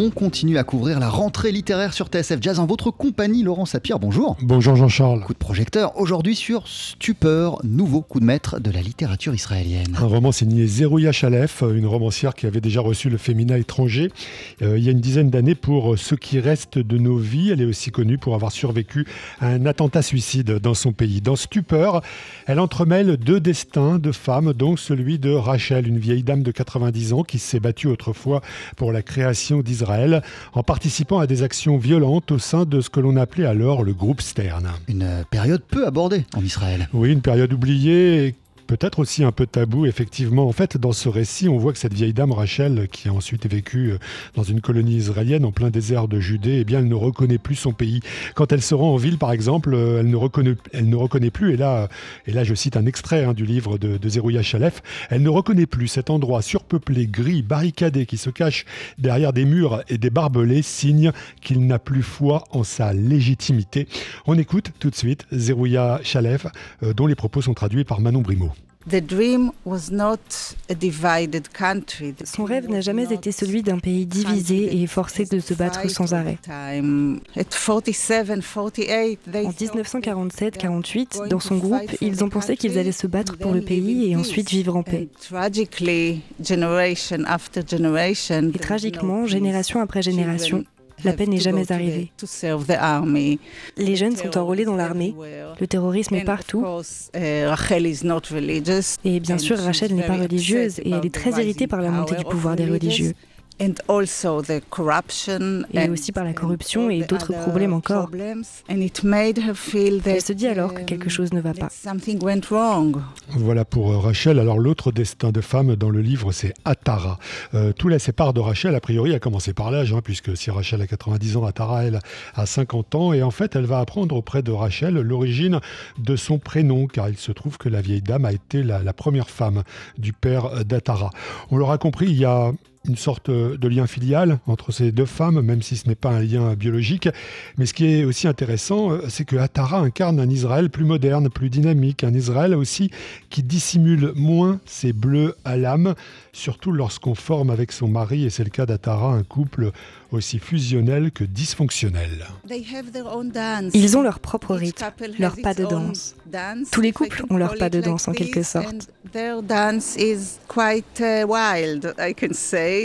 On continue à couvrir la rentrée littéraire sur TSF Jazz en votre compagnie, Laurent Sapir. Bonjour. Bonjour Jean-Charles. Coup de projecteur aujourd'hui sur Stupeur, nouveau coup de maître de la littérature israélienne. Un roman signé Zerouya Chalef, une romancière qui avait déjà reçu le féminin étranger euh, il y a une dizaine d'années pour Ce qui reste de nos vies. Elle est aussi connue pour avoir survécu à un attentat suicide dans son pays. Dans Stupeur, elle entremêle deux destins de femmes, donc celui de Rachel, une vieille dame de 90 ans qui s'est battue autrefois pour la création d'Israël Israël en participant à des actions violentes au sein de ce que l'on appelait alors le groupe Stern. Une période peu abordée en Israël. Oui, une période oubliée peut-être aussi un peu tabou, effectivement. En fait, dans ce récit, on voit que cette vieille dame, Rachel, qui a ensuite vécu euh, dans une colonie israélienne en plein désert de Judée, eh bien, elle ne reconnaît plus son pays. Quand elle se rend en ville, par exemple, euh, elle ne reconnaît, elle ne reconnaît plus, et là, et là je cite un extrait hein, du livre de, de Zerouya Chalef, elle ne reconnaît plus cet endroit surpeuplé, gris, barricadé, qui se cache derrière des murs et des barbelés, signe qu'il n'a plus foi en sa légitimité. On écoute tout de suite Zerouya Chalef, euh, dont les propos sont traduits par Manon Brimaud. Son rêve n'a jamais été celui d'un pays divisé et forcé de se battre sans arrêt. En 1947-48, dans son groupe, ils ont pensé qu'ils allaient se battre pour le pays et ensuite vivre en paix. Et tragiquement, génération après génération, la paix n'est jamais arrivée. Les jeunes sont enrôlés dans l'armée, le terrorisme est partout. Et bien sûr, Rachel n'est pas religieuse et elle est très irritée par la montée du pouvoir des religieux et aussi par la corruption et d'autres problèmes encore. Elle se dit alors que quelque chose ne va pas. Voilà pour euh, Rachel. Alors l'autre destin de femme dans le livre, c'est Atara. Euh, tout la sépare de Rachel, a priori, a commencé par l'âge, hein, puisque si Rachel a 90 ans, Atara, elle, a 50 ans. Et en fait, elle va apprendre auprès de Rachel l'origine de son prénom, car il se trouve que la vieille dame a été la, la première femme du père d'Atara. On l'aura compris, il y a une sorte de lien filial entre ces deux femmes, même si ce n'est pas un lien biologique. Mais ce qui est aussi intéressant, euh, c'est que Atara incarne un Israël plus moderne, plus dynamique, un Israël aussi qui dissimule moins ses bleus à l'âme, surtout lorsqu'on forme avec son mari, et c'est le cas d'Atara, un couple aussi fusionnel que dysfonctionnel. Ils ont leur propre rythme, leur pas de danse. Tous les couples ont leur pas de danse en quelque sorte.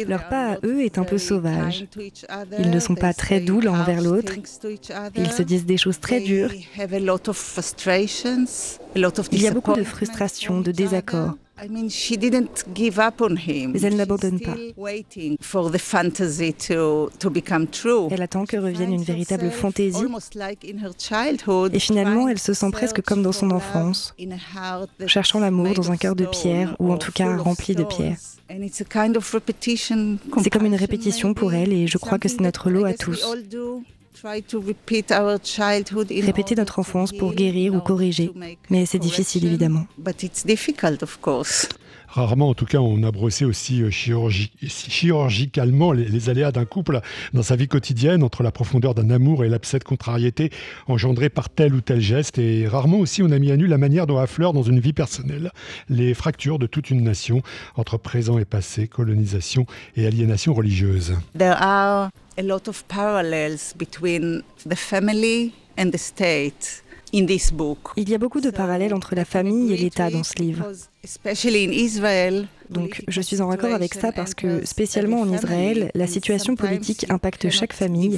Leur pas à eux est un peu sauvage. Ils ne sont pas très doux l'un envers l'autre. Ils se disent des choses très dures. Il y a beaucoup de frustration, de désaccords. Mais elle n'abandonne pas. Elle attend que revienne une véritable fantaisie. Et finalement, elle se sent presque comme dans son enfance, cherchant l'amour dans un cœur de pierre, ou en tout cas rempli de pierre. C'est comme une répétition pour elle, et je crois que c'est notre lot à tous. Répéter notre enfance pour guérir ou corriger, mais c'est difficile évidemment. Rarement, en tout cas, on a brossé aussi euh, chirurgicalement les, aléas d'un couple dans sa vie quotidienne, entre la profondeur d'un amour et l'abcès de contrariété engendré par tel ou tel geste. Et rarement aussi, on a mis à nu la manière dont affleurent dans une vie personnelle les fractures de toute une nation entre présent et passé, colonisation et aliénation religieuse. There are a lot of parallels between the family and the state. Il y a beaucoup de parallèles entre la famille et l'État dans ce livre. Donc je suis en raccord avec ça parce que, spécialement en Israël, la situation politique impacte chaque famille.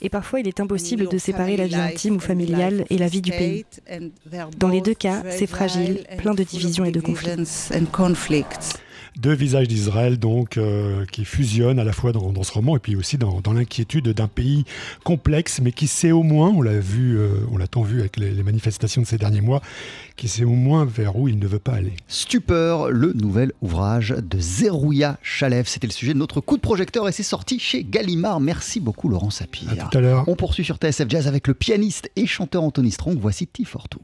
Et parfois, il est impossible de séparer la vie intime ou familiale et la vie du pays. Dans les deux cas, c'est fragile, plein de divisions et de conflits. Deux visages d'Israël, donc, euh, qui fusionnent à la fois dans, ce roman et puis aussi dans, l'inquiétude d'un pays complexe, mais qui sait au moins, on l'a vu, euh, on l'a tant vu avec les, manifestations de ces derniers mois, qui sait au moins vers où il ne veut pas aller. Stupeur, le nouvel ouvrage de Zerouya Chalef. C'était le sujet de notre coup de projecteur et c'est sorti chez Gallimard. Merci beaucoup, Laurent Sapir. À tout à l'heure. On poursuit sur TSF Jazz avec le pianiste et chanteur Anthony Strong. Voici T42.